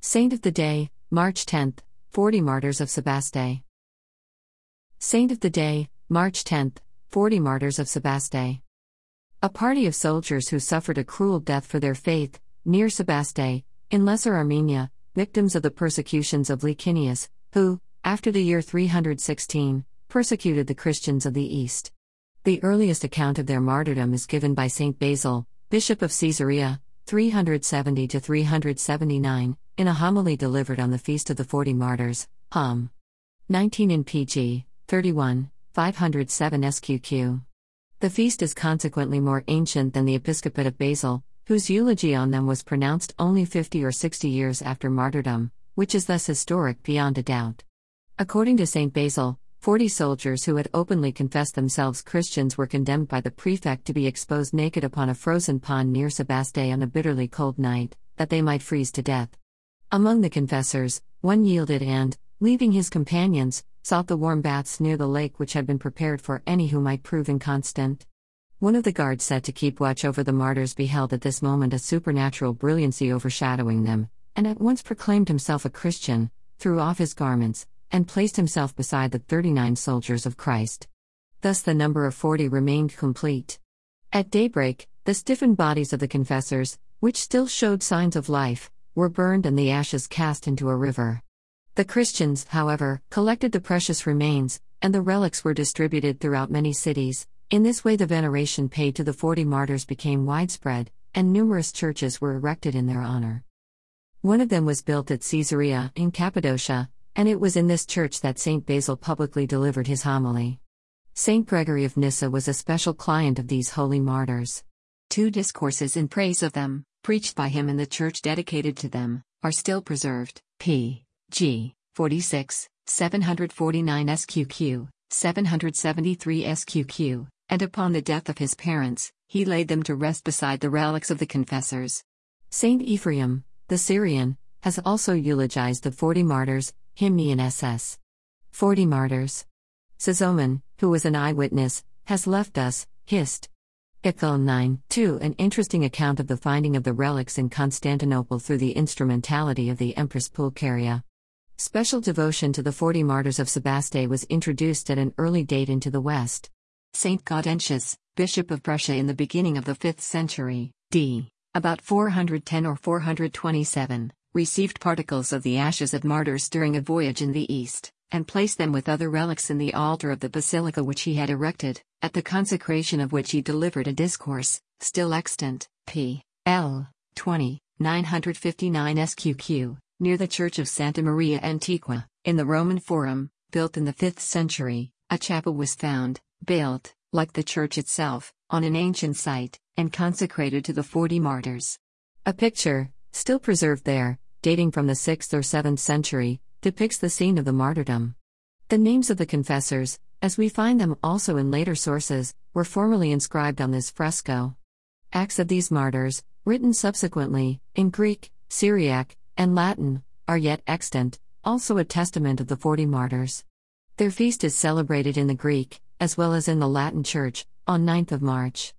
Saint of the Day, March 10th, 40 Martyrs of Sebaste. Saint of the Day, March 10th, 40 Martyrs of Sebaste. A party of soldiers who suffered a cruel death for their faith, near Sebaste, in Lesser Armenia, victims of the persecutions of Licinius, who, after the year 316, persecuted the Christians of the East. The earliest account of their martyrdom is given by Saint Basil, Bishop of Caesarea, 370 379, in a homily delivered on the Feast of the Forty Martyrs, Hom. 19 in pg. 31, 507 SQQ. The feast is consequently more ancient than the episcopate of Basil, whose eulogy on them was pronounced only 50 or 60 years after martyrdom, which is thus historic beyond a doubt. According to St. Basil, Forty soldiers who had openly confessed themselves Christians were condemned by the prefect to be exposed naked upon a frozen pond near Sebaste on a bitterly cold night, that they might freeze to death. Among the confessors, one yielded and, leaving his companions, sought the warm baths near the lake which had been prepared for any who might prove inconstant. One of the guards set to keep watch over the martyrs beheld at this moment a supernatural brilliancy overshadowing them, and at once proclaimed himself a Christian, threw off his garments, and placed himself beside the 39 soldiers of Christ. Thus the number of 40 remained complete. At daybreak, the stiffened bodies of the confessors, which still showed signs of life, were burned and the ashes cast into a river. The Christians, however, collected the precious remains, and the relics were distributed throughout many cities. In this way, the veneration paid to the 40 martyrs became widespread, and numerous churches were erected in their honor. One of them was built at Caesarea, in Cappadocia, and it was in this church that St. Basil publicly delivered his homily. St. Gregory of Nyssa was a special client of these holy martyrs. Two discourses in praise of them, preached by him in the church dedicated to them, are still preserved. P. G. 46, 749 SQQ, 773 SQQ, and upon the death of his parents, he laid them to rest beside the relics of the confessors. Saint Ephraim, the Syrian, has also eulogized the 40 martyrs, Hymni and SS. 40 Martyrs. Sozomen, who was an eyewitness, has left us, Hist. Eccl 9 2 An interesting account of the finding of the relics in Constantinople through the instrumentality of the Empress Pulcheria. Special devotion to the 40 martyrs of Sebaste was introduced at an early date into the West. Saint Gaudentius, Bishop of Brescia in the beginning of the 5th century, d. about 410 or 427, received particles of the ashes of martyrs during a voyage in the east, and placed them with other relics in the altar of the basilica which he had erected, at the consecration of which he delivered a discourse, still extant, p. L. 20, 959 SQQ, near the church of Santa Maria Antiqua, in the Roman Forum, built in the 5th century. A chapel was found, built, like the church itself, on an ancient site, and consecrated to the 40 martyrs. A picture, still preserved there, dating from the 6th or 7th century, depicts the scene of the martyrdom. The names of the confessors, as we find them also in later sources, were formerly inscribed on this fresco. Acts of these martyrs, written subsequently, in Greek, Syriac, and Latin, are yet extant, also a testament of the forty martyrs. Their feast is celebrated in the Greek, as well as in the Latin Church, on 9th of March.